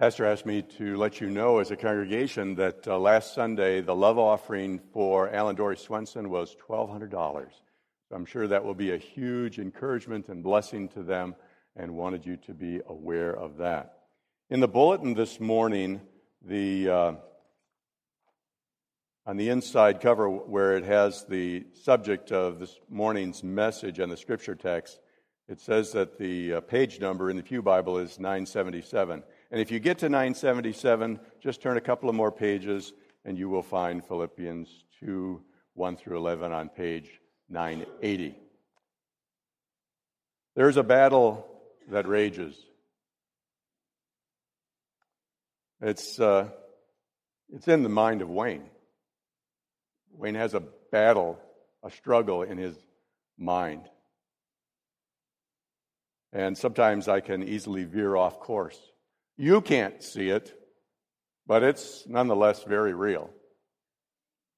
Pastor asked me to let you know as a congregation that uh, last Sunday the love offering for Alan Dory Swenson was $1,200. So I'm sure that will be a huge encouragement and blessing to them and wanted you to be aware of that. In the bulletin this morning, the, uh, on the inside cover where it has the subject of this morning's message and the scripture text, it says that the uh, page number in the Pew Bible is 977. And if you get to 977, just turn a couple of more pages and you will find Philippians 2 1 through 11 on page 980. There's a battle that rages. It's, uh, it's in the mind of Wayne. Wayne has a battle, a struggle in his mind. And sometimes I can easily veer off course. You can't see it, but it's nonetheless very real.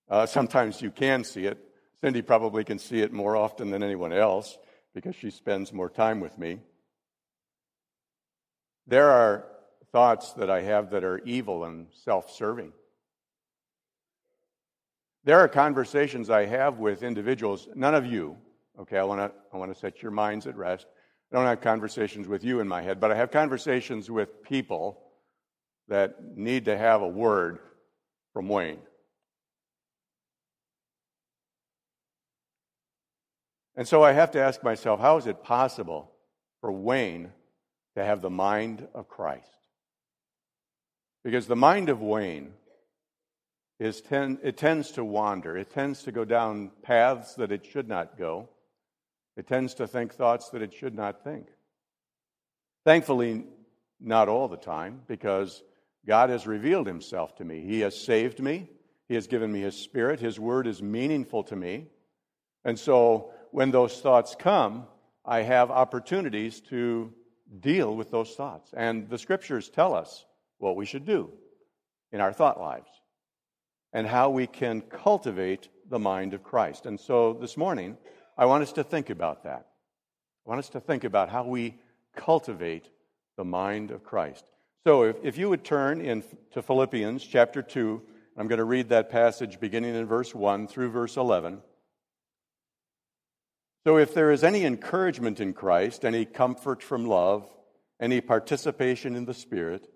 Uh, sometimes you can see it. Cindy probably can see it more often than anyone else because she spends more time with me. There are thoughts that I have that are evil and self serving. There are conversations I have with individuals, none of you, okay, I want to I want to set your minds at rest. I don't have conversations with you in my head, but I have conversations with people that need to have a word from Wayne. And so I have to ask myself how is it possible for Wayne to have the mind of Christ? Because the mind of Wayne is ten, it tends to wander. It tends to go down paths that it should not go. It tends to think thoughts that it should not think. Thankfully, not all the time, because God has revealed himself to me. He has saved me. He has given me his spirit. His word is meaningful to me. And so when those thoughts come, I have opportunities to deal with those thoughts. And the scriptures tell us what we should do in our thought lives and how we can cultivate the mind of Christ. And so this morning, I want us to think about that. I want us to think about how we cultivate the mind of Christ. So if, if you would turn in to Philippians chapter 2, I'm going to read that passage beginning in verse 1 through verse 11. So if there is any encouragement in Christ, any comfort from love, any participation in the Spirit,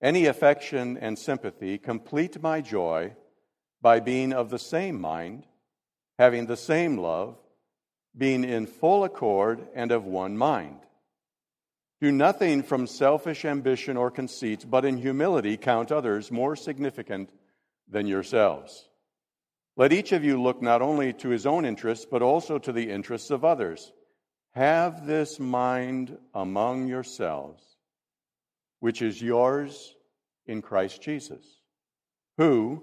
any affection and sympathy, complete my joy by being of the same mind, having the same love being in full accord and of one mind. Do nothing from selfish ambition or conceit, but in humility count others more significant than yourselves. Let each of you look not only to his own interests, but also to the interests of others. Have this mind among yourselves, which is yours in Christ Jesus, who,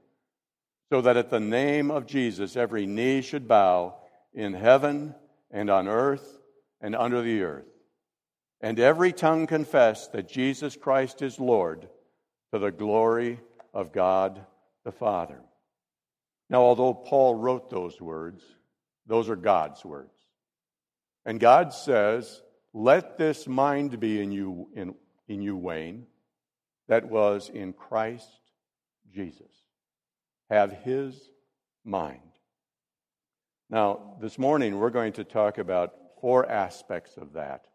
so that at the name of Jesus every knee should bow in heaven and on earth and under the earth, and every tongue confess that Jesus Christ is Lord to the glory of God the Father. Now, although Paul wrote those words, those are God's words. And God says, Let this mind be in you, in, in you, Wayne, that was in Christ Jesus have his mind. Now, this morning we're going to talk about four aspects of that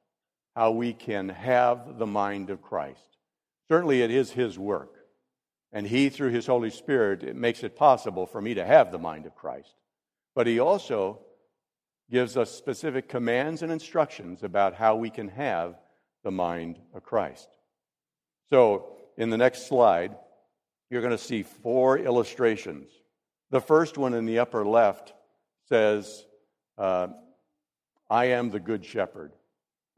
how we can have the mind of Christ. Certainly, it is his work. And he, through his Holy Spirit, it makes it possible for me to have the mind of Christ. But he also gives us specific commands and instructions about how we can have the mind of Christ. So, in the next slide, you're going to see four illustrations. The first one in the upper left says, uh, I am the good shepherd.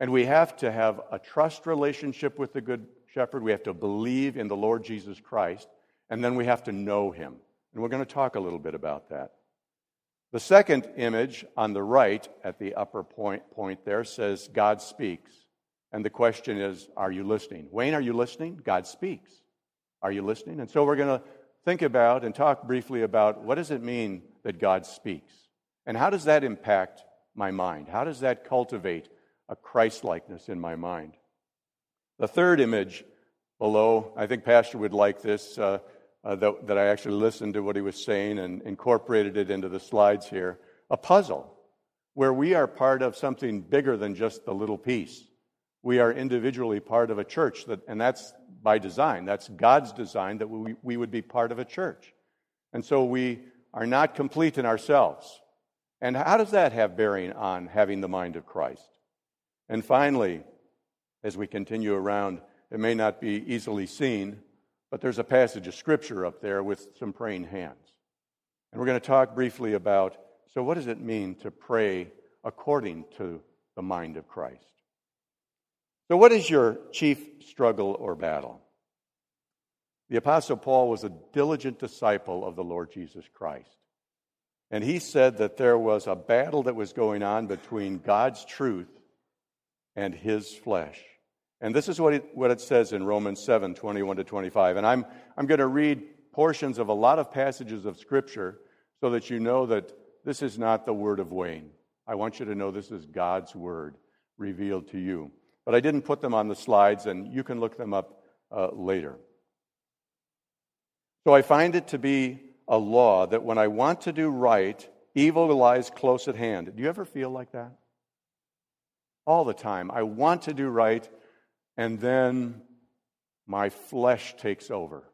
And we have to have a trust relationship with the good shepherd, we have to believe in the Lord Jesus Christ, and then we have to know him. And we're going to talk a little bit about that. The second image on the right at the upper point, point there says, God speaks. And the question is, are you listening? Wayne, are you listening? God speaks. Are you listening? And so we're going to think about and talk briefly about what does it mean that God speaks? And how does that impact my mind? How does that cultivate a Christ likeness in my mind? The third image below, I think Pastor would like this, uh, uh, that, that I actually listened to what he was saying and incorporated it into the slides here. A puzzle where we are part of something bigger than just the little piece. We are individually part of a church, that, and that's by design. That's God's design that we, we would be part of a church. And so we are not complete in ourselves. And how does that have bearing on having the mind of Christ? And finally, as we continue around, it may not be easily seen, but there's a passage of scripture up there with some praying hands. And we're going to talk briefly about so, what does it mean to pray according to the mind of Christ? So, what is your chief struggle or battle? The Apostle Paul was a diligent disciple of the Lord Jesus Christ. And he said that there was a battle that was going on between God's truth and his flesh. And this is what it, what it says in Romans 7 21 to 25. And I'm, I'm going to read portions of a lot of passages of Scripture so that you know that this is not the word of Wayne. I want you to know this is God's word revealed to you but I didn't put them on the slides, and you can look them up uh, later. So I find it to be a law that when I want to do right, evil lies close at hand. Do you ever feel like that? All the time. I want to do right, and then my flesh takes over.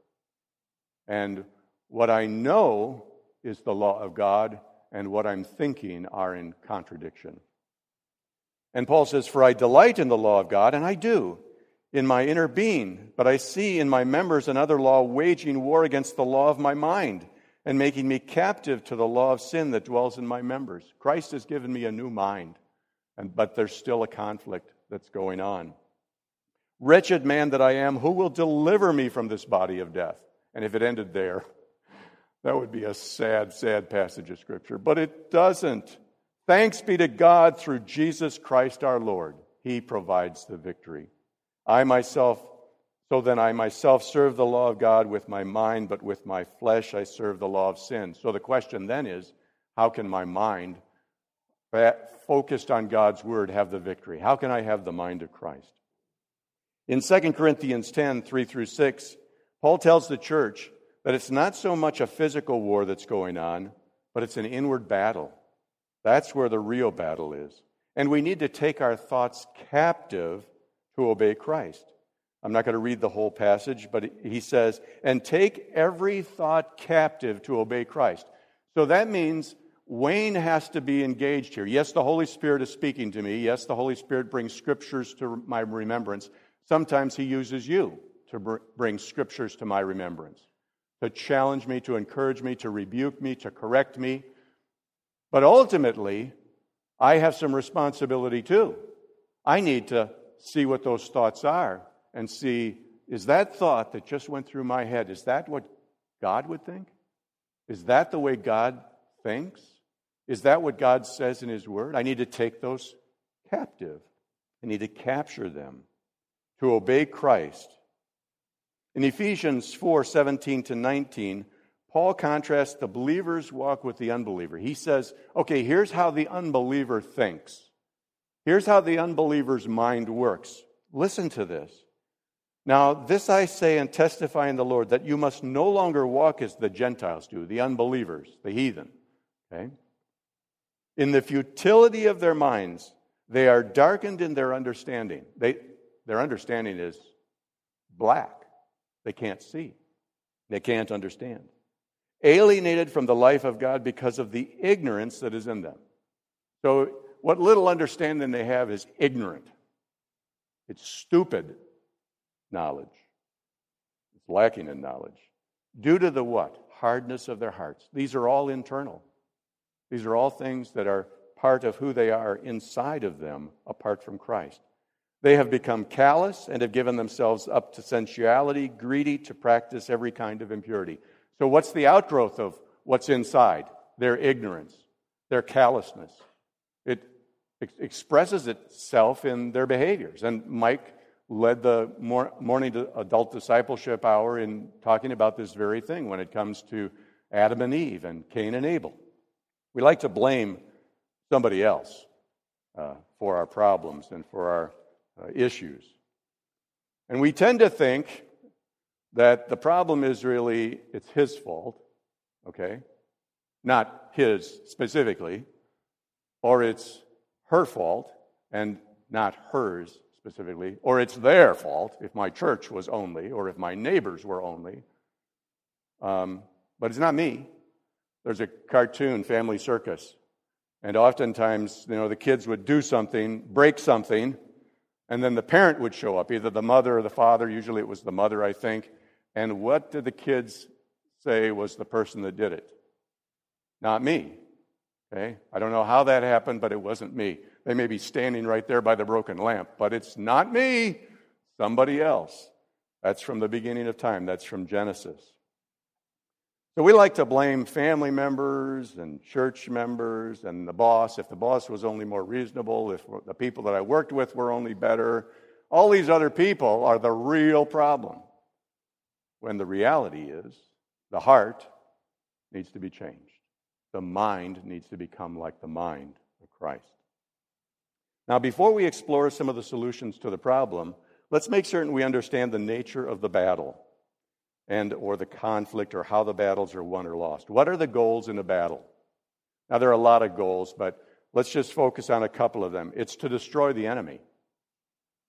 And what I know is the law of God, and what I'm thinking are in contradiction. And Paul says, For I delight in the law of God, and I do, in my inner being, but I see in my members another law waging war against the law of my mind and making me captive to the law of sin that dwells in my members. Christ has given me a new mind, and, but there's still a conflict that's going on. Wretched man that I am, who will deliver me from this body of death? And if it ended there, that would be a sad, sad passage of Scripture. But it doesn't. Thanks be to God through Jesus Christ our Lord. He provides the victory. I myself, so then I myself serve the law of God with my mind, but with my flesh I serve the law of sin. So the question then is how can my mind, eh, focused on God's word, have the victory? How can I have the mind of Christ? In 2 Corinthians 10 3 through 6, Paul tells the church that it's not so much a physical war that's going on, but it's an inward battle. That's where the real battle is. And we need to take our thoughts captive to obey Christ. I'm not going to read the whole passage, but he says, and take every thought captive to obey Christ. So that means Wayne has to be engaged here. Yes, the Holy Spirit is speaking to me. Yes, the Holy Spirit brings scriptures to my remembrance. Sometimes he uses you to bring scriptures to my remembrance, to challenge me, to encourage me, to rebuke me, to correct me. But ultimately, I have some responsibility too. I need to see what those thoughts are and see is that thought that just went through my head, is that what God would think? Is that the way God thinks? Is that what God says in His Word? I need to take those captive. I need to capture them to obey Christ. In Ephesians 4 17 to 19, Paul contrasts the believer's walk with the unbeliever. He says, okay, here's how the unbeliever thinks. Here's how the unbeliever's mind works. Listen to this. Now, this I say and testify in the Lord that you must no longer walk as the Gentiles do, the unbelievers, the heathen. Okay? In the futility of their minds, they are darkened in their understanding. They, their understanding is black. They can't see, they can't understand alienated from the life of God because of the ignorance that is in them. So, what little understanding they have is ignorant. It's stupid knowledge. It's lacking in knowledge. Due to the what? Hardness of their hearts. These are all internal. These are all things that are part of who they are inside of them apart from Christ. They have become callous and have given themselves up to sensuality, greedy to practice every kind of impurity. So, what's the outgrowth of what's inside? Their ignorance, their callousness. It ex- expresses itself in their behaviors. And Mike led the morning adult discipleship hour in talking about this very thing when it comes to Adam and Eve and Cain and Abel. We like to blame somebody else uh, for our problems and for our uh, issues. And we tend to think that the problem is really it's his fault, okay? Not his specifically, or it's her fault and not hers specifically, or it's their fault if my church was only, or if my neighbors were only. Um, but it's not me. There's a cartoon, Family Circus, and oftentimes, you know, the kids would do something, break something, and then the parent would show up, either the mother or the father. Usually it was the mother, I think. And what did the kids say was the person that did it? Not me. Okay? I don't know how that happened, but it wasn't me. They may be standing right there by the broken lamp, but it's not me, somebody else. That's from the beginning of time, that's from Genesis. So we like to blame family members and church members and the boss. If the boss was only more reasonable, if the people that I worked with were only better, all these other people are the real problem. When the reality is, the heart needs to be changed. The mind needs to become like the mind of Christ. Now, before we explore some of the solutions to the problem, let's make certain we understand the nature of the battle and or the conflict or how the battles are won or lost. What are the goals in a battle? Now there are a lot of goals, but let's just focus on a couple of them. It's to destroy the enemy.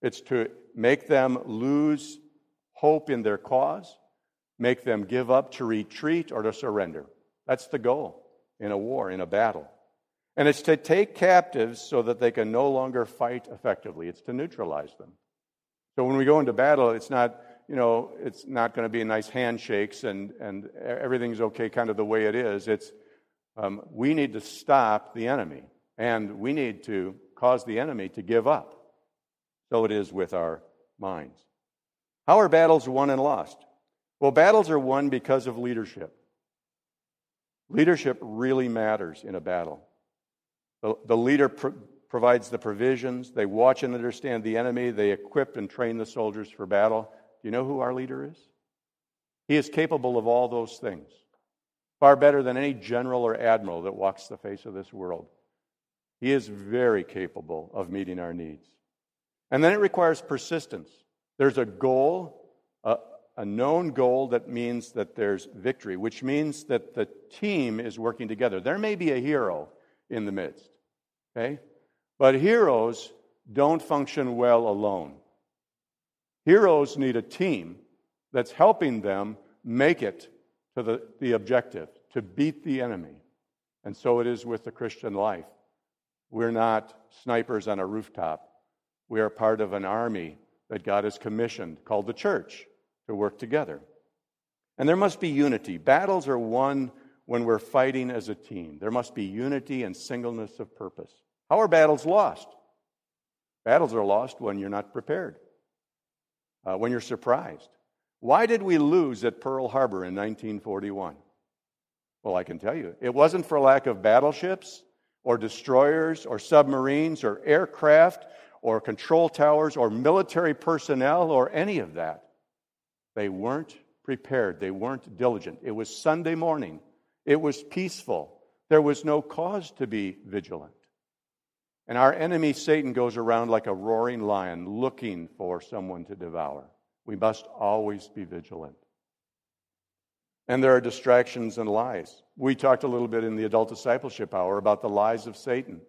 It's to make them lose hope in their cause, make them give up to retreat or to surrender. That's the goal in a war, in a battle. And it's to take captives so that they can no longer fight effectively. It's to neutralize them. So when we go into battle, it's not you know, it's not going to be nice handshakes and, and everything's okay kind of the way it is. It's um, we need to stop the enemy and we need to cause the enemy to give up. So it is with our minds. How are battles won and lost? Well, battles are won because of leadership. Leadership really matters in a battle. The, the leader provides the provisions, they watch and understand the enemy, they equip and train the soldiers for battle Do you know who our leader is? He is capable of all those things, far better than any general or admiral that walks the face of this world. He is very capable of meeting our needs. And then it requires persistence. There's a goal, a, a, known goal that means that there's victory, which means that the team is working together. There may be a hero in the midst, okay? But heroes don't function well alone. Heroes need a team that's helping them make it to the, the objective, to beat the enemy. And so it is with the Christian life. We're not snipers on a rooftop. We are part of an army that God has commissioned called the church to work together. And there must be unity. Battles are won when we're fighting as a team. There must be unity and singleness of purpose. How are battles lost? Battles are lost when you're not prepared uh, when you're surprised. Why did we lose at Pearl Harbor in 1941? Well, I can tell you. It wasn't for lack of battleships or destroyers or submarines or aircraft or control towers or military personnel or any of that. They weren't prepared, they weren't diligent. It was Sunday morning, it was peaceful. There was no cause to be vigilant. And our enemy, Satan, goes around like a roaring lion looking for someone to devour. We must always be vigilant. And there are distractions and lies. We talked a little bit in the adult discipleship hour about the lies of Satan,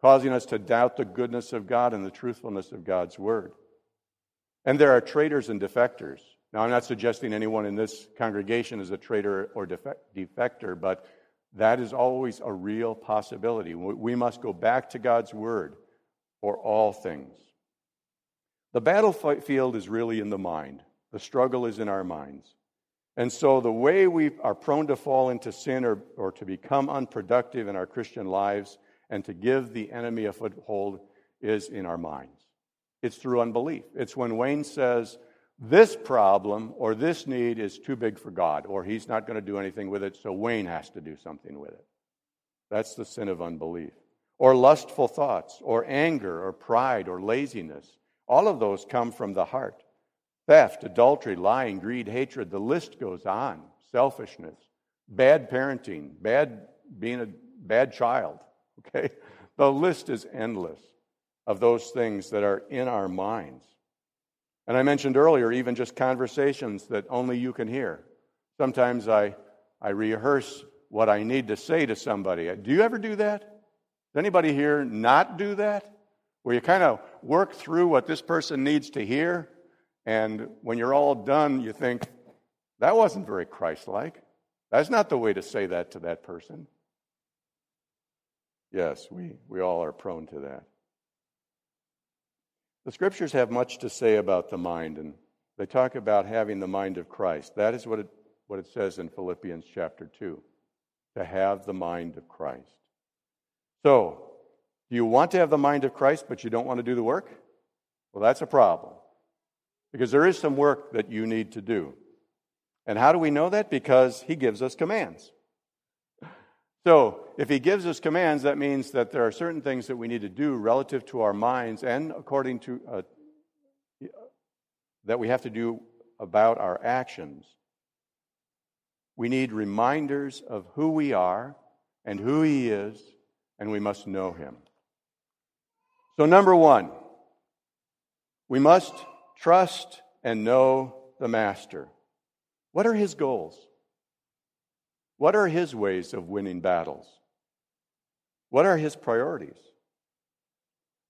causing us to doubt the goodness of God and the truthfulness of God's word. And there are traitors and defectors. Now, I'm not suggesting anyone in this congregation is a traitor or defector, but that is always a real possibility. We must go back to God's word for all things. The battlefield is really in the mind, the struggle is in our minds. And so, the way we are prone to fall into sin or, or to become unproductive in our Christian lives and to give the enemy a foothold is in our minds. It's through unbelief. It's when Wayne says, this problem or this need is too big for God, or He's not going to do anything with it, so Wayne has to do something with it. That's the sin of unbelief. Or lustful thoughts, or anger, or pride, or laziness. All of those come from the heart. Theft, adultery, lying, greed, hatred, the list goes on. Selfishness, bad parenting, bad being a bad child. Okay? The list is endless of those things that are in our minds. And I mentioned earlier, even just conversations that only you can hear. Sometimes I, I rehearse what I need to say to somebody. Do you ever do that? Does anybody here not do that? Where you kind of work through what this person needs to hear, and when you're all done, you think, that wasn't very Christ like. That's not the way to say that to that person. Yes, we, we all are prone to that. The scriptures have much to say about the mind, and they talk about having the mind of Christ. That is what it, what it says in Philippians chapter 2 to have the mind of Christ. So, you want to have the mind of Christ, but you don't want to do the work? Well, that's a problem. Because there is some work that you need to do. And how do we know that? Because he gives us commands. So, if he gives us commands, that means that there are certain things that we need to do relative to our minds and according to uh, that we have to do about our actions. We need reminders of who we are and who he is, and we must know him. So, number one, we must trust and know the Master. What are his goals? What are his ways of winning battles? What are his priorities?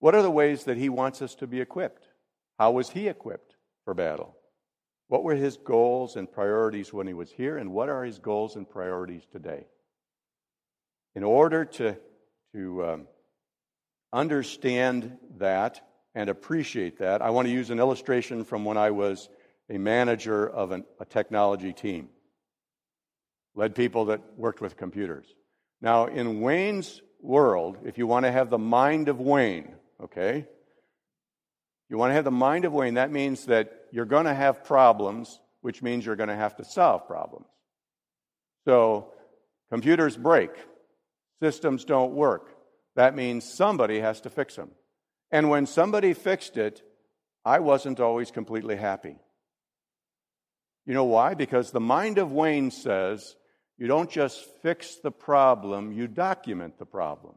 What are the ways that he wants us to be equipped? How was he equipped for battle? What were his goals and priorities when he was here, and what are his goals and priorities today? In order to, to um, understand that and appreciate that, I want to use an illustration from when I was a manager of an, a technology team led people that worked with computers. Now, in Wayne's world, if you want to have the mind of Wayne, okay, you want to have the mind of Wayne, that means that you're going to have problems, which means you're going to have to solve problems. So, computers break, systems don't work. That means somebody has to fix them. And when somebody fixed it, I wasn't always completely happy. You know why? Because the mind of Wayne says you don't just fix the problem, you document the problem.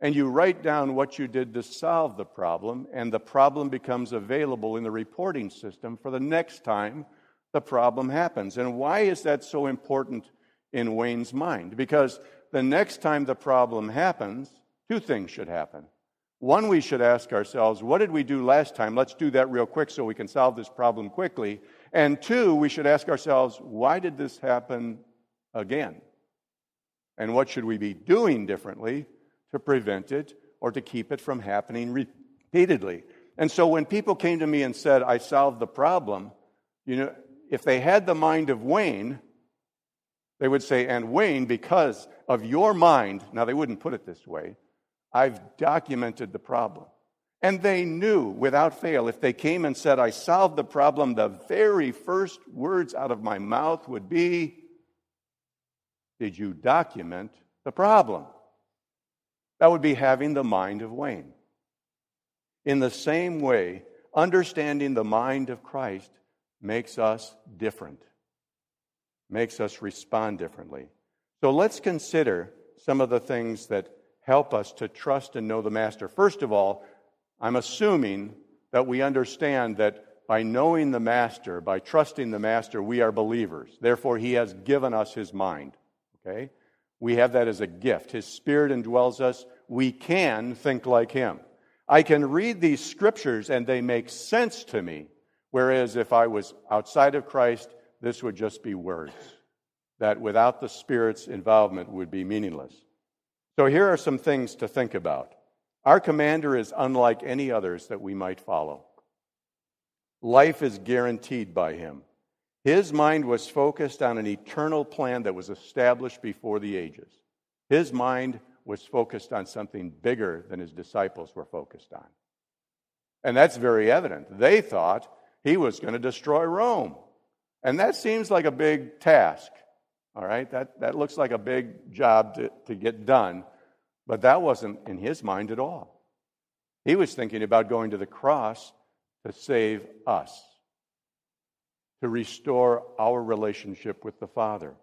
And you write down what you did to solve the problem, and the problem becomes available in the reporting system for the next time the problem happens. And why is that so important in Wayne's mind? Because the next time the problem happens, two things should happen. One, we should ask ourselves, what did we do last time? Let's do that real quick so we can solve this problem quickly. And two, we should ask ourselves, why did this happen again? And what should we be doing differently to prevent it or to keep it from happening repeatedly? And so when people came to me and said, I solved the problem, you know, if they had the mind of Wayne, they would say, and Wayne, because of your mind, now they wouldn't put it this way, I've documented the problem. And they knew without fail, if they came and said, I solved the problem, the very first words out of my mouth would be, did you document the problem? That would be having the mind of Wayne. In the same way, understanding the mind of Christ makes us different, makes us respond differently. So let's consider some of the things that help us to trust and know the Master. First of all, I'm assuming that we understand that by knowing the Master, by trusting the Master, we are believers. Therefore, He has given us His mind. Okay? We have that as a gift. His Spirit indwells us. We can think like Him. I can read these scriptures and they make sense to me, whereas if I was outside of Christ, this would just be words that without the Spirit's involvement would be meaningless. So here are some things to think about. Our commander is unlike any others that we might follow. Life is guaranteed by him. His mind was focused on an eternal plan that was established before the ages. His mind was focused on something bigger than his disciples were focused on. And that's very evident. They thought he was going to destroy Rome. And that seems like a big task. All right? That, that looks like a big job to, to get done. But that wasn't in his mind at all. He was thinking about going to the cross to save us, to restore our relationship with the Father.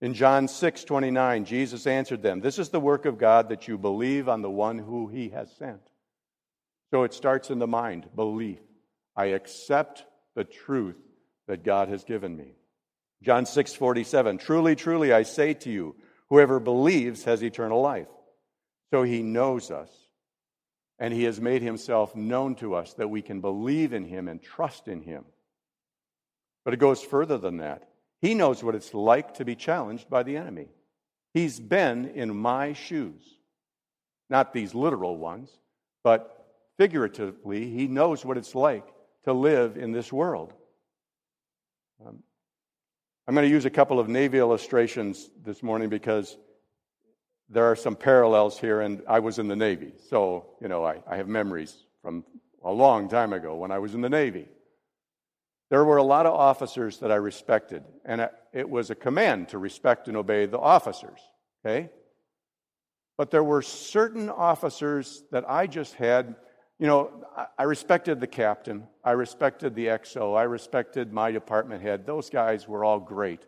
In John 6 29, Jesus answered them, This is the work of God that you believe on the one who he has sent. So it starts in the mind belief. I accept the truth that God has given me. John 6 47, Truly, truly, I say to you, whoever believes has eternal life. So he knows us, and he has made himself known to us that we can believe in him and trust in him. But it goes further than that. He knows what it's like to be challenged by the enemy. He's been in my shoes. Not these literal ones, but figuratively, he knows what it's like to live in this world. Um, I'm going to use a couple of Navy illustrations this morning because there are some parallels here, and I was in the Navy. So, you know, I, I have memories from a long time ago when I was in the Navy. There were a lot of officers that I respected, and it was a command to respect and obey the officers, okay? But there were certain officers that I just had, you know, I respected the captain, I respected the XO, I respected my department head. Those guys were all great,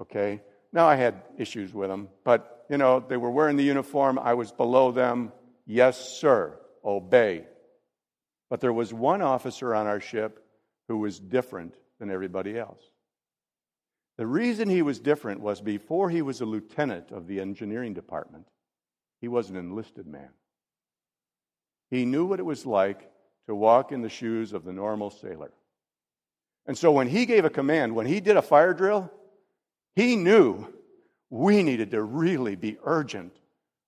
okay? Now I had issues with them, but, you know, they were wearing the uniform, I was below them. Yes, sir, obey. But there was one officer on our ship who was different than everybody else. The reason he was different was before he was a lieutenant of the engineering department, he was an enlisted man. He knew what it was like to walk in the shoes of the normal sailor. And so when he gave a command, when he did a fire drill, he knew we needed to really be urgent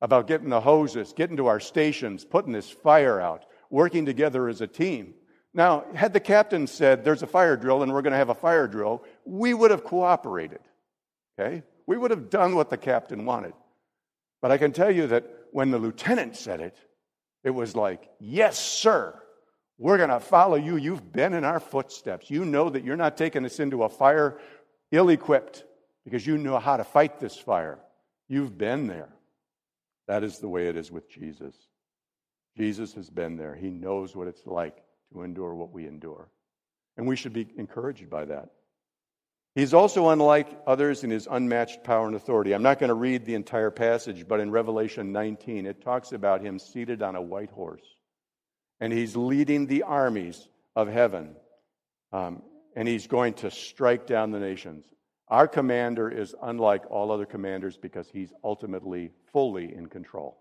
about getting the hoses, getting to our stations, putting this fire out, working together as a team. Now, had the captain said, There's a fire drill and we're going to have a fire drill, we would have cooperated. Okay? We would have done what the captain wanted. But I can tell you that when the lieutenant said it, it was like, Yes, sir. We're going to follow you. You've been in our footsteps. You know that you're not taking us into a fire ill equipped because you know how to fight this fire. You've been there. That is the way it is with Jesus. Jesus has been there, He knows what it's like to endure what we endure. And we should be encouraged by that. He's also unlike others in his unmatched power and authority. I'm not going to read the entire passage, but in Revelation 19, it talks about him seated on a white horse. And he's leading the armies of heaven. Um, and he's going to strike down the nations. Our commander is unlike all other commanders because he's ultimately fully in control.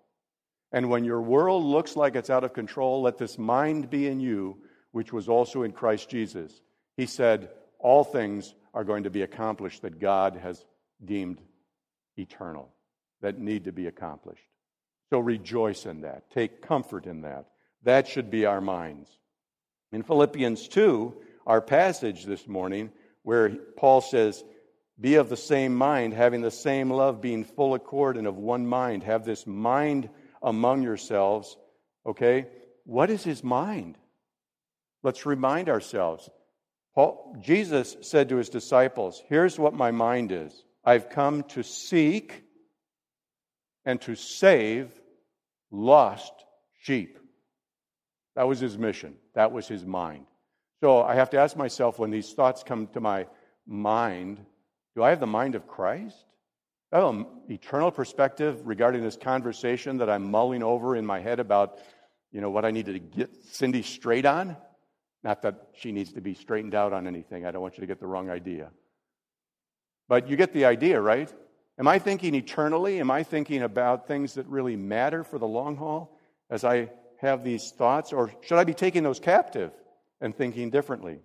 And when your world looks like it's out of control, let this mind be in you, which was also in Christ Jesus. He said, All things are going to be accomplished that God has deemed eternal, that need to be accomplished. So rejoice in that. Take comfort in that. That should be our minds. In Philippians 2, our passage this morning, where Paul says, Be of the same mind, having the same love, being full accord and of one mind. Have this mind among yourselves. Okay? What is his mind? Let's remind ourselves. Paul, Jesus said to his disciples, Here's what my mind is I've come to seek and to save lost sheep. That was his mission, that was his mind. So I have to ask myself when these thoughts come to my mind do I have the mind of Christ? I have an eternal perspective regarding this conversation that I'm mulling over in my head about, you know, what I need to get Cindy straight on. Not that she needs to be straightened out on anything. I don't want you to get the wrong idea. But you get the idea, right? Am I thinking eternally? Am I thinking about things that really matter for the long haul as I have these thoughts? Or should I be taking those captive and thinking differently?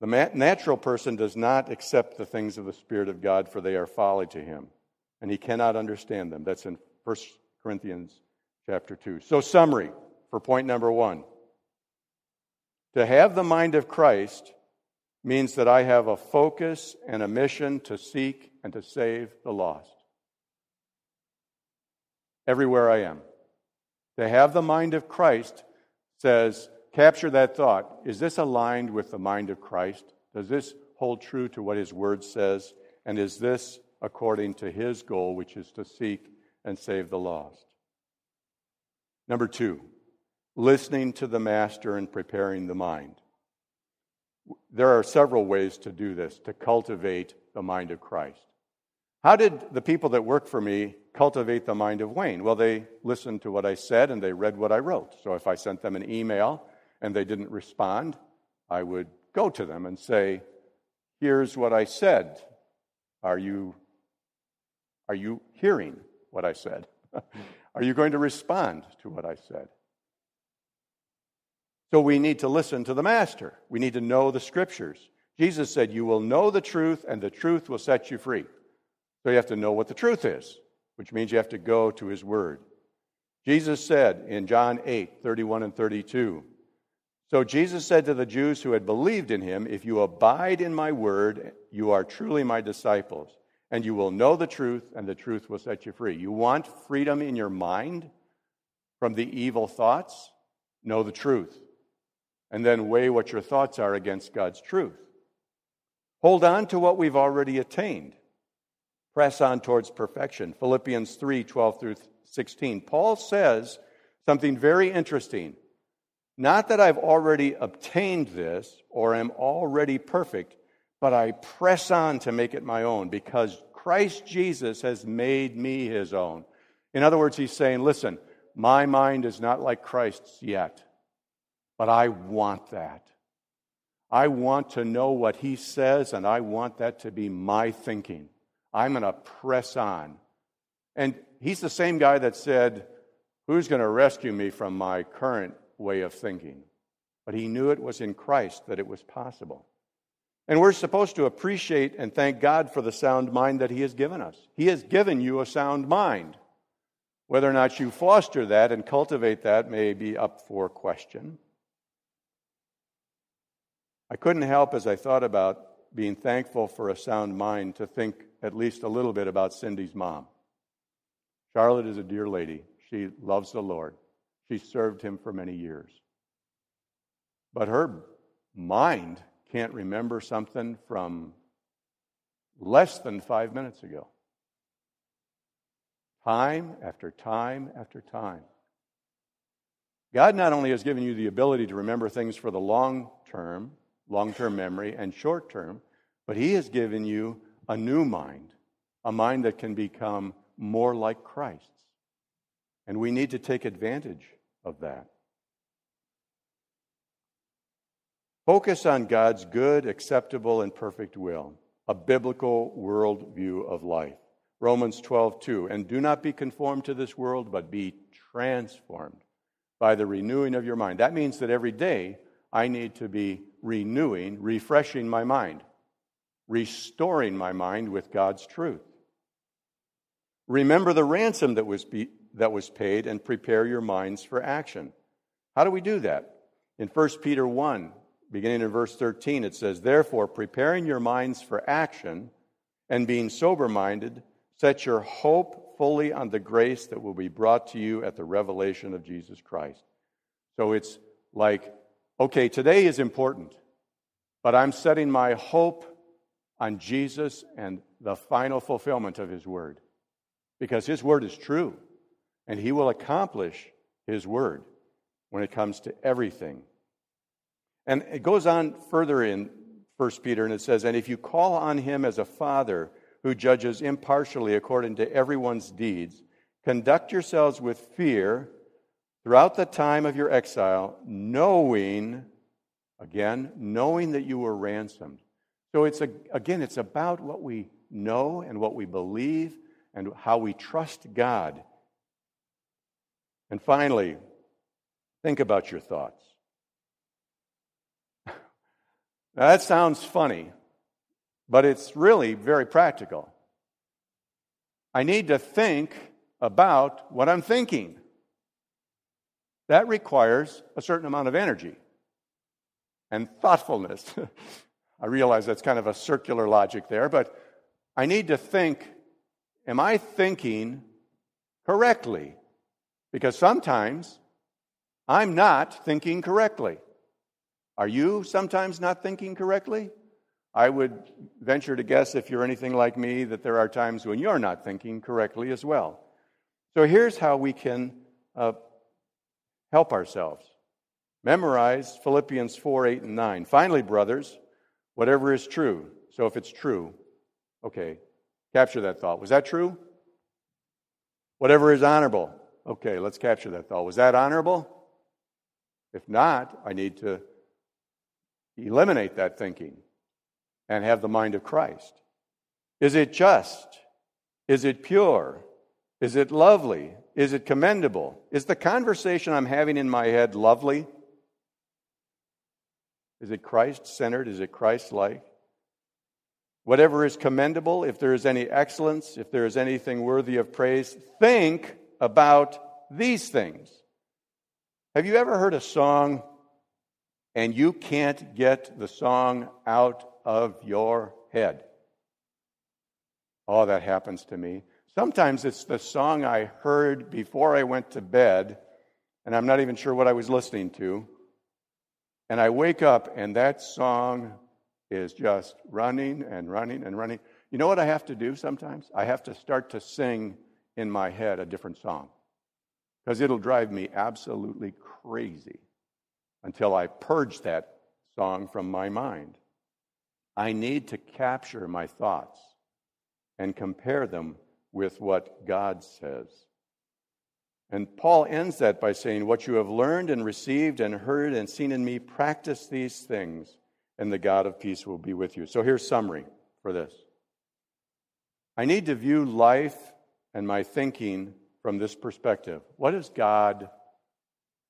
The natural person does not accept the things of the Spirit of God, for they are folly to him, and he cannot understand them. That's in 1 Corinthians chapter 2. So, summary for point number one to have the mind of Christ means that I have a focus and a mission to seek and to save the lost. Everywhere I am. To have the mind of Christ says, capture that thought. Is this aligned with the mind of Christ? Does this hold true to what his word says? And is this according to his goal, which is to seek and save the lost? Number two, listening to the master and preparing the mind. There are several ways to do this, to cultivate the mind of Christ. How did the people that work for me cultivate the mind of Wayne? Well, they listened to what I said and they read what I wrote. So if I sent them an email and they didn't respond, I would go to them and say, Here's what I said. Are you, are you hearing what I said? are you going to respond to what I said? So we need to listen to the Master. We need to know the Scriptures. Jesus said, You will know the truth, and the truth will set you free. So you have to know what the truth is, which means you have to go to His Word. Jesus said in John 8 31 and 32, So Jesus said to the Jews who had believed in Him, If you abide in my Word, you are truly my disciples, and you will know the truth, and the truth will set you free. You want freedom in your mind from the evil thoughts? Know the truth and then weigh what your thoughts are against God's truth. Hold on to what we've already attained. Press on towards perfection. Philippians 3 12 through 16. Paul says something very interesting. Not that I've already obtained this or am already perfect, but I press on to make it my own because Christ Jesus has made me his own. In other words, he's saying, listen, my mind is not like Christ's yet. But I want that. I want to know what he says, and I want that to be my thinking. I'm going to press on. And he's the same guy that said, Who's going to rescue me from my current way of thinking? But he knew it was in Christ that it was possible. And we're supposed to appreciate and thank God for the sound mind that he has given us. He has given you a sound mind. Whether or not you foster that and cultivate that may be up for question. I couldn't help as I thought about being thankful for a sound mind to think at least a little bit about Cindy's mom. Charlotte is a dear lady. She loves the Lord. She served him for many years. But her mind can't remember something from less than five minutes ago. Time after time after time. God not only has given you the ability to remember things for the long term, long term memory and short term, but He has given you a new mind, a mind that can become more like Christ's. And we need to take advantage of that. Focus on God's good, acceptable, and perfect will, a biblical worldview of life. Romans 12, 2. And do not be conformed to this world, but be transformed by the renewing of your mind. That means that every day I need to be renewing, refreshing my mind, restoring my mind with God's truth. Remember the ransom that was, be, that was paid and prepare your minds for action. How do we do that? In 1 Peter 1, beginning in verse 13, it says, Therefore, preparing your minds for action and being sober minded, set your hope fully on the grace that will be brought to you at the revelation of Jesus Christ. So it's like okay, today is important, but I'm setting my hope on Jesus and the final fulfillment of His Word. Because His Word is true, and He will accomplish His Word when it comes to everything. And it goes on further in 1 Peter, and it says, And if you call on Him as a Father who judges impartially according to everyone's deeds, conduct yourselves with fear throughout the time of your exile, knowing, again, knowing that you were ransomed. So it's a, again, it's about what we know and what we believe and how we trust God. And finally, think about your thoughts. now, that sounds funny, but it's really very practical. I need to think about what I'm thinking. That requires a certain amount of energy and thoughtfulness. I realize that's kind of a circular logic there, but I need to think am I thinking correctly? Because sometimes I'm not thinking correctly. Are you sometimes not thinking correctly? I would venture to guess, if you're anything like me, that there are times when you're not thinking correctly as well. So here's how we can uh, help ourselves. Memorize Philippians 4 8 and 9. Finally, brothers, whatever is true. So if it's true, okay, capture that thought. Was that true? Whatever is honorable. Okay, let's capture that thought. Was that honorable? If not, I need to eliminate that thinking and have the mind of Christ. Is it just? Is it pure? Is it lovely? Is it commendable? Is the conversation I'm having in my head lovely? Is it Christ centered? Is it Christ like? Whatever is commendable, if there is any excellence, if there is anything worthy of praise, think about these things. Have you ever heard a song and you can't get the song out of your head? Oh, that happens to me. Sometimes it's the song I heard before I went to bed, and I'm not even sure what I was listening to. And I wake up, and that song is just running and running and running. You know what I have to do sometimes? I have to start to sing in my head a different song because it'll drive me absolutely crazy until I purge that song from my mind. I need to capture my thoughts and compare them with what God says. And Paul ends that by saying, What you have learned and received and heard and seen in me, practice these things, and the God of peace will be with you. So here's summary for this. I need to view life and my thinking from this perspective. What does God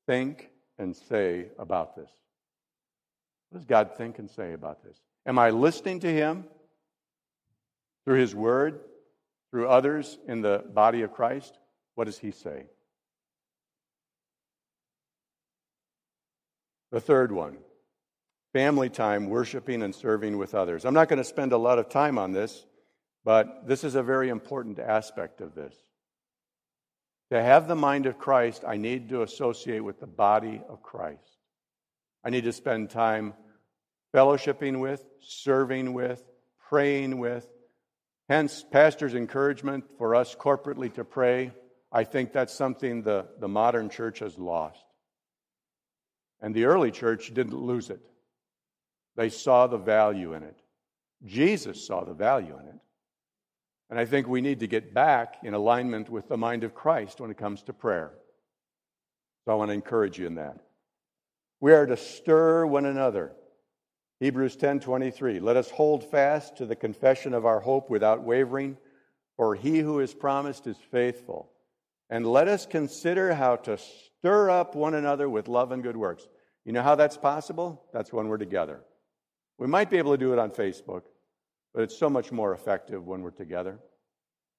think and say about this? What does God think and say about this? Am I listening to Him through His Word, through others in the body of Christ? What does He say? The third one family time, worshiping and serving with others. I'm not going to spend a lot of time on this, but this is a very important aspect of this. To have the mind of Christ, I need to associate with the body of Christ. I need to spend time fellowshipping with, serving with, praying with. Hence, pastor's encouragement for us corporately to pray. I think that's something the, the modern church has lost. And the early church didn't lose it, they saw the value in it. Jesus saw the value in it. And I think we need to get back in alignment with the mind of Christ when it comes to prayer. So I want to encourage you in that. We are to stir one another. Hebrews 10:23 Let us hold fast to the confession of our hope without wavering, for he who is promised is faithful. And let us consider how to stir up one another with love and good works. You know how that's possible? That's when we're together. We might be able to do it on Facebook, but it's so much more effective when we're together,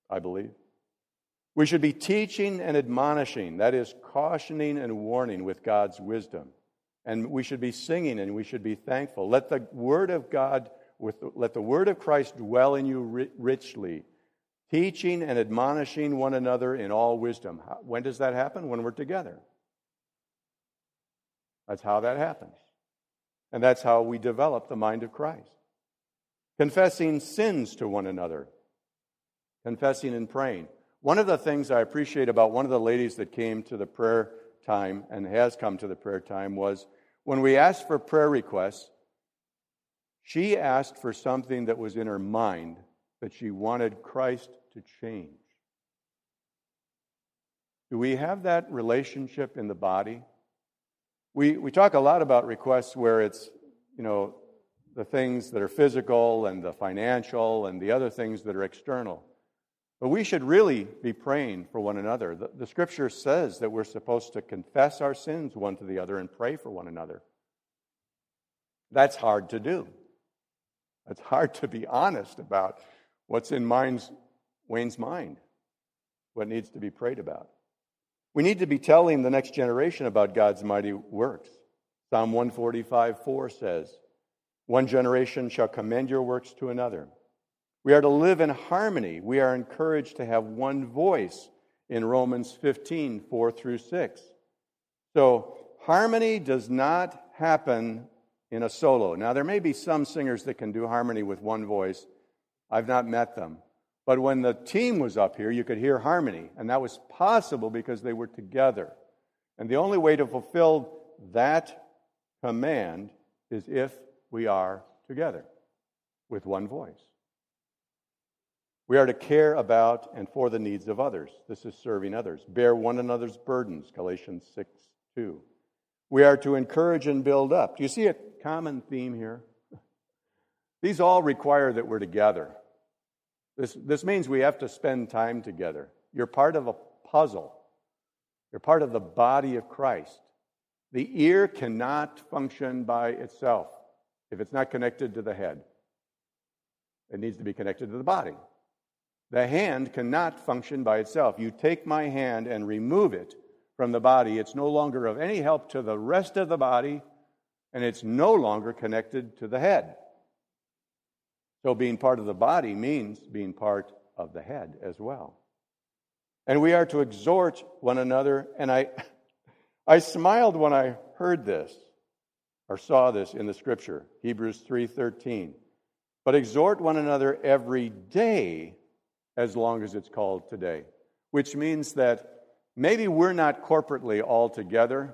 I believe. We should be teaching and admonishing, that is, cautioning and warning with God's wisdom. And we should be singing and we should be thankful. Let the word of God, with, let the word of Christ dwell in you richly, teaching and admonishing one another in all wisdom. When does that happen? When we're together. That's how that happens. And that's how we develop the mind of Christ confessing sins to one another, confessing and praying. One of the things I appreciate about one of the ladies that came to the prayer time and has come to the prayer time was when we asked for prayer requests, she asked for something that was in her mind that she wanted Christ to change. Do we have that relationship in the body? We, we talk a lot about requests where it's, you know, the things that are physical and the financial and the other things that are external. But we should really be praying for one another. The, the, scripture says that we're supposed to confess our sins one to the other and pray for one another. That's hard to do. It's hard to be honest about what's in mind's, Wayne's mind, what needs to be prayed about. We need to be telling the next generation about God's mighty works. Psalm 145 4 says, one generation shall commend your works to another. We are to live in harmony. We are encouraged to have one voice in Romans 15, 4 through 6. So harmony does not happen in a solo. Now, there may be some singers that can do harmony with one voice. I've not met them. But when the team was up here, you could hear harmony, and that was possible because they were together. And the only way to fulfill that command is if we are together with one voice. We are to care about and for the needs of others. This is serving others. Bear one another's burdens, Galatians 6 2. We are to encourage and build up. Do you see a common theme here? These all require that we're together. This, this means we have to spend time together. You're part of a puzzle, you're part of the body of Christ. The ear cannot function by itself if it's not connected to the head. It needs to be connected to the body. The hand cannot function by itself. You take my hand and remove it from the body, it's no longer of any help to the rest of the body, and it's no longer connected to the head. So, being part of the body means being part of the head as well. And we are to exhort one another. And I, I smiled when I heard this or saw this in the scripture, Hebrews 3:13. But exhort one another every day as long as it's called today, which means that Maybe we're not corporately all together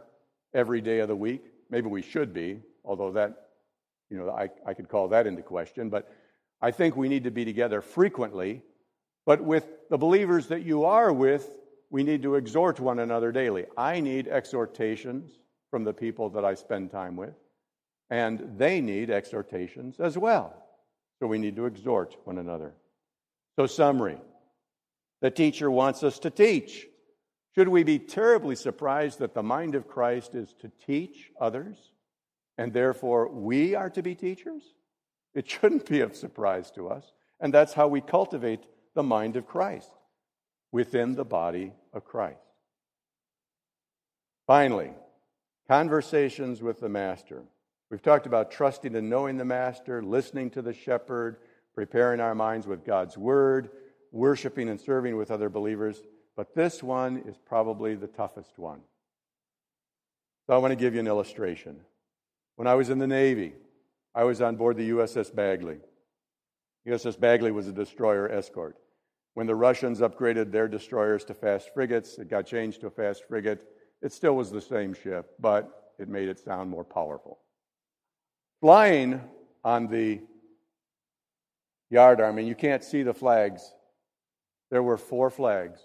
every day of the week. Maybe we should be, although that, you know, I, I could call that into question. But I think we need to be together frequently. But with the believers that you are with, we need to exhort one another daily. I need exhortations from the people that I spend time with, and they need exhortations as well. So we need to exhort one another. So, summary the teacher wants us to teach. Should we be terribly surprised that the mind of Christ is to teach others and therefore we are to be teachers? It shouldn't be of surprise to us. And that's how we cultivate the mind of Christ within the body of Christ. Finally, conversations with the Master. We've talked about trusting and knowing the Master, listening to the shepherd, preparing our minds with God's word, worshiping and serving with other believers. But this one is probably the toughest one. So I want to give you an illustration. When I was in the Navy, I was on board the USS Bagley. USS Bagley was a destroyer escort. When the Russians upgraded their destroyers to fast frigates, it got changed to a fast frigate. It still was the same ship, but it made it sound more powerful. Flying on the yardarm, and you can't see the flags, there were four flags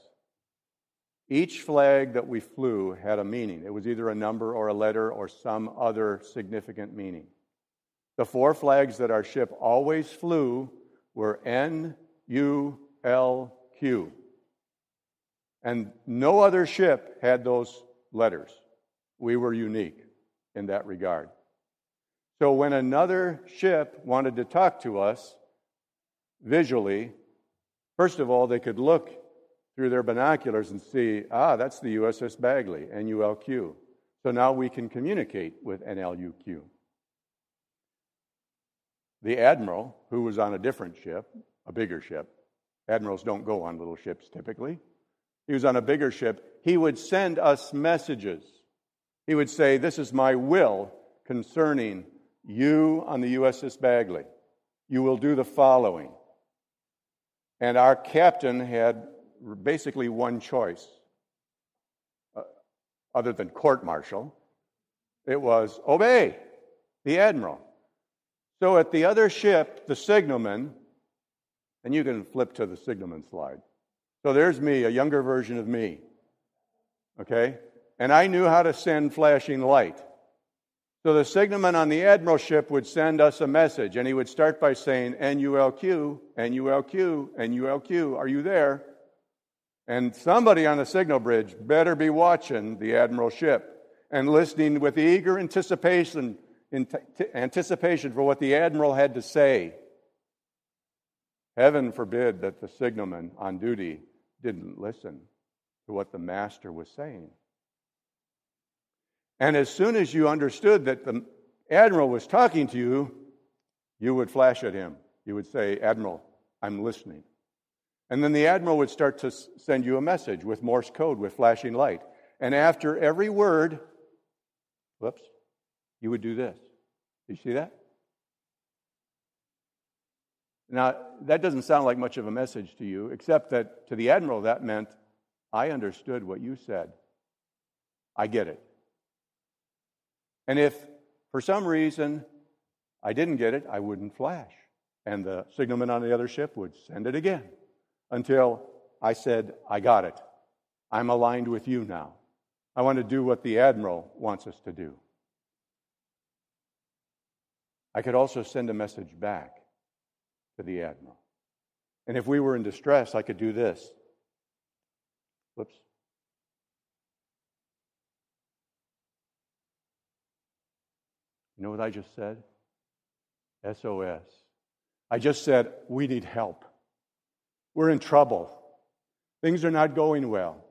each flag that we flew had a meaning. It was either a number or a letter or some other significant meaning. The four flags that our ship always flew were N, U, L, Q. And no other ship had those letters. We were unique in that regard. So when another ship wanted to talk to us visually, first of all, they could look through their binoculars and see, ah, that's the USS Bagley, NULQ. So now we can communicate with NLUQ. The admiral, who was on a different ship, a bigger ship, admirals don't go on little ships typically. He was on a bigger ship. He would send us messages. He would say, This is my will concerning you on the USS Bagley. You will do the following. And our captain had basically one choice, uh, other than court martial. It was obey the admiral. So at the other ship, the signalman, and you can flip to the signalman slide. So there's me, a younger version of me. Okay? And I knew how to send flashing light. So the signalman on the admiral ship would send us a message, and he would start by saying, NULQ, NULQ, NULQ, are you there? And somebody on the signal bridge better be watching the admiral ship and listening with eager anticipation, anticipation for what the admiral had to say. Heaven forbid that the signalman on duty didn't listen to what the master was saying. And as soon as you understood that the admiral was talking to you, you would flash at him. You would say, Admiral, I'm listening. And then the admiral would start to send you a message with Morse code with flashing light. And after every word, whoops, you would do this. Do you see that? Now, that doesn't sound like much of a message to you, except that to the admiral, that meant I understood what you said. I get it. And if for some reason I didn't get it, I wouldn't flash. And the signalman on the other ship would send it again until I said, I got it. I'm aligned with you now. I want to do what the admiral wants us to do. I could also send a message back to the admiral. And if we were in distress, I could do this. Whoops. You know what I just said? SOS. I just said, we need help. We're in trouble. Things are not going well.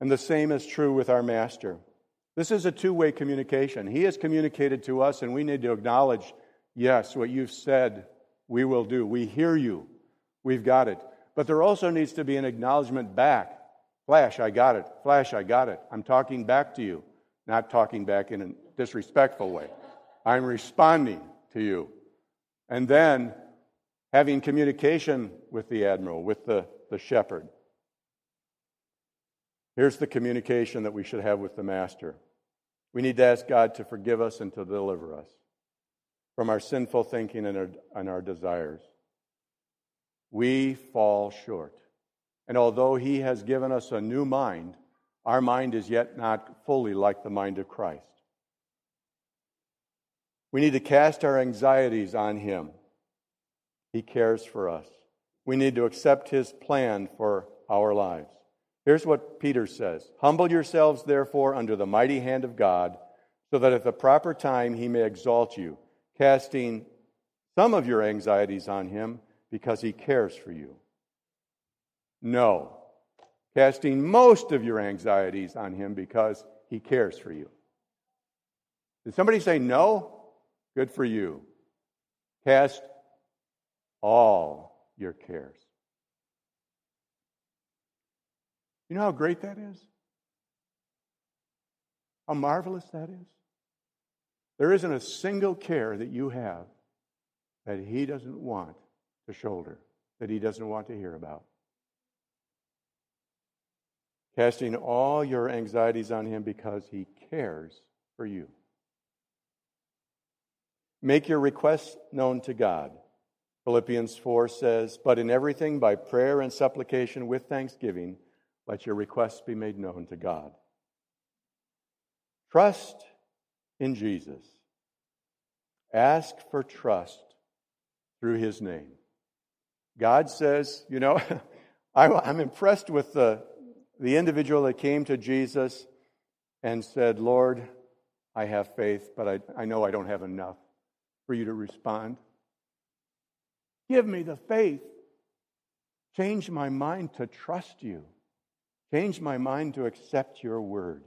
And the same is true with our master. This is a two way communication. He has communicated to us, and we need to acknowledge yes, what you've said, we will do. We hear you. We've got it. But there also needs to be an acknowledgement back. Flash, I got it. Flash, I got it. I'm talking back to you, not talking back in a disrespectful way. I'm responding to you. And then having communication with the admiral, with the, the shepherd. Here's the communication that we should have with the master. We need to ask God to forgive us and to deliver us from our sinful thinking and our, and our desires. We fall short. And although He has given us a new mind, our mind is yet not fully like the mind of Christ. We need to cast our anxieties on Him. He cares for us. We need to accept His plan for our lives. Here's what Peter says Humble yourselves, therefore, under the mighty hand of God, so that at the proper time He may exalt you, casting some of your anxieties on Him because He cares for you. No, casting most of your anxieties on Him because He cares for you. Did somebody say no? Good for you. Cast all your cares. You know how great that is? How marvelous that is? There isn't a single care that you have that He doesn't want to shoulder, that He doesn't want to hear about. Casting all your anxieties on Him because He cares for you. Make your requests known to God. Philippians 4 says, But in everything, by prayer and supplication with thanksgiving, let your requests be made known to God. Trust in Jesus. Ask for trust through his name. God says, you know, I'm impressed with the, the individual that came to Jesus and said, Lord, I have faith, but I, I know I don't have enough for you to respond. Give me the faith. Change my mind to trust you. Change my mind to accept your word.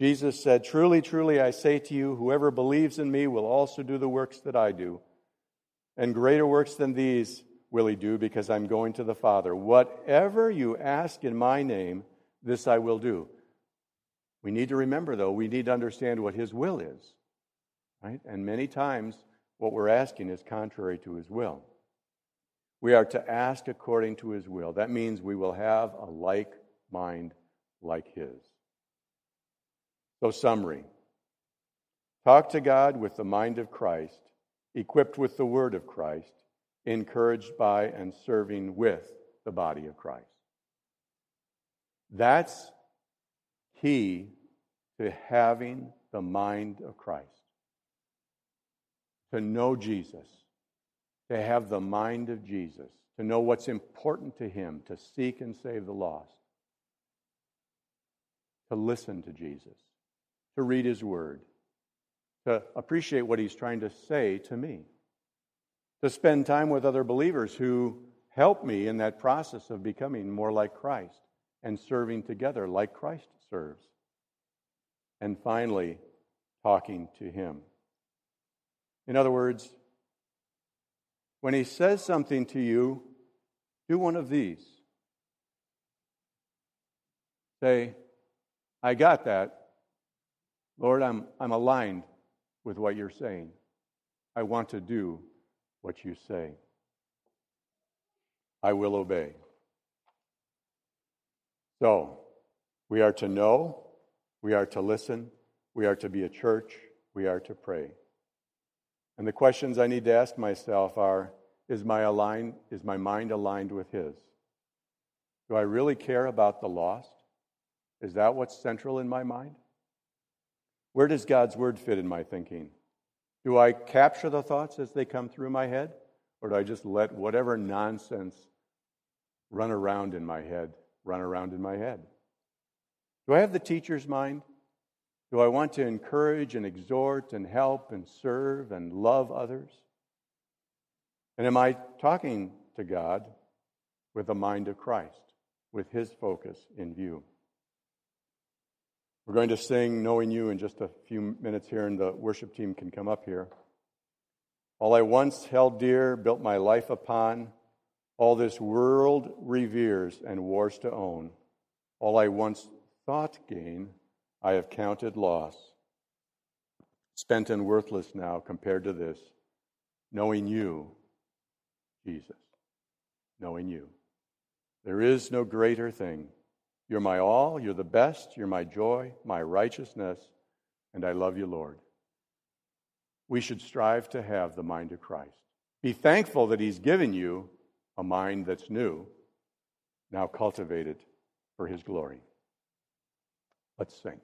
Jesus said, Truly, truly, I say to you, whoever believes in me will also do the works that I do. And greater works than these will he do, because I'm going to the Father. Whatever you ask in my name, this I will do. We need to remember, though, we need to understand what his will is. Right? And many times, what we're asking is contrary to his will. We are to ask according to his will. That means we will have a like mind like his. So, summary talk to God with the mind of Christ, equipped with the word of Christ, encouraged by and serving with the body of Christ. That's key to having the mind of Christ. To know Jesus, to have the mind of Jesus, to know what's important to him, to seek and save the lost, to listen to Jesus to read His Word, to appreciate what He's trying to say to me, to spend time with other believers who help me in that process of becoming more like Christ and serving together like Christ serves. And finally, talking to Him. In other words, when He says something to you, do one of these. Say, I got that. Lord, I'm, I'm aligned with what you're saying. I want to do what you say. I will obey. So, we are to know, we are to listen, we are to be a church, we are to pray. And the questions I need to ask myself are is my, is my mind aligned with His? Do I really care about the lost? Is that what's central in my mind? Where does God's word fit in my thinking? Do I capture the thoughts as they come through my head? Or do I just let whatever nonsense run around in my head, run around in my head? Do I have the teacher's mind? Do I want to encourage and exhort and help and serve and love others? And am I talking to God with the mind of Christ, with his focus in view? We're going to sing Knowing You in just a few minutes here, and the worship team can come up here. All I once held dear, built my life upon, all this world reveres and wars to own. All I once thought gain, I have counted loss. Spent and worthless now compared to this, knowing you, Jesus, knowing you. There is no greater thing. You're my all, you're the best, you're my joy, my righteousness, and I love you, Lord. We should strive to have the mind of Christ. Be thankful that He's given you a mind that's new, now cultivated for His glory. Let's sing.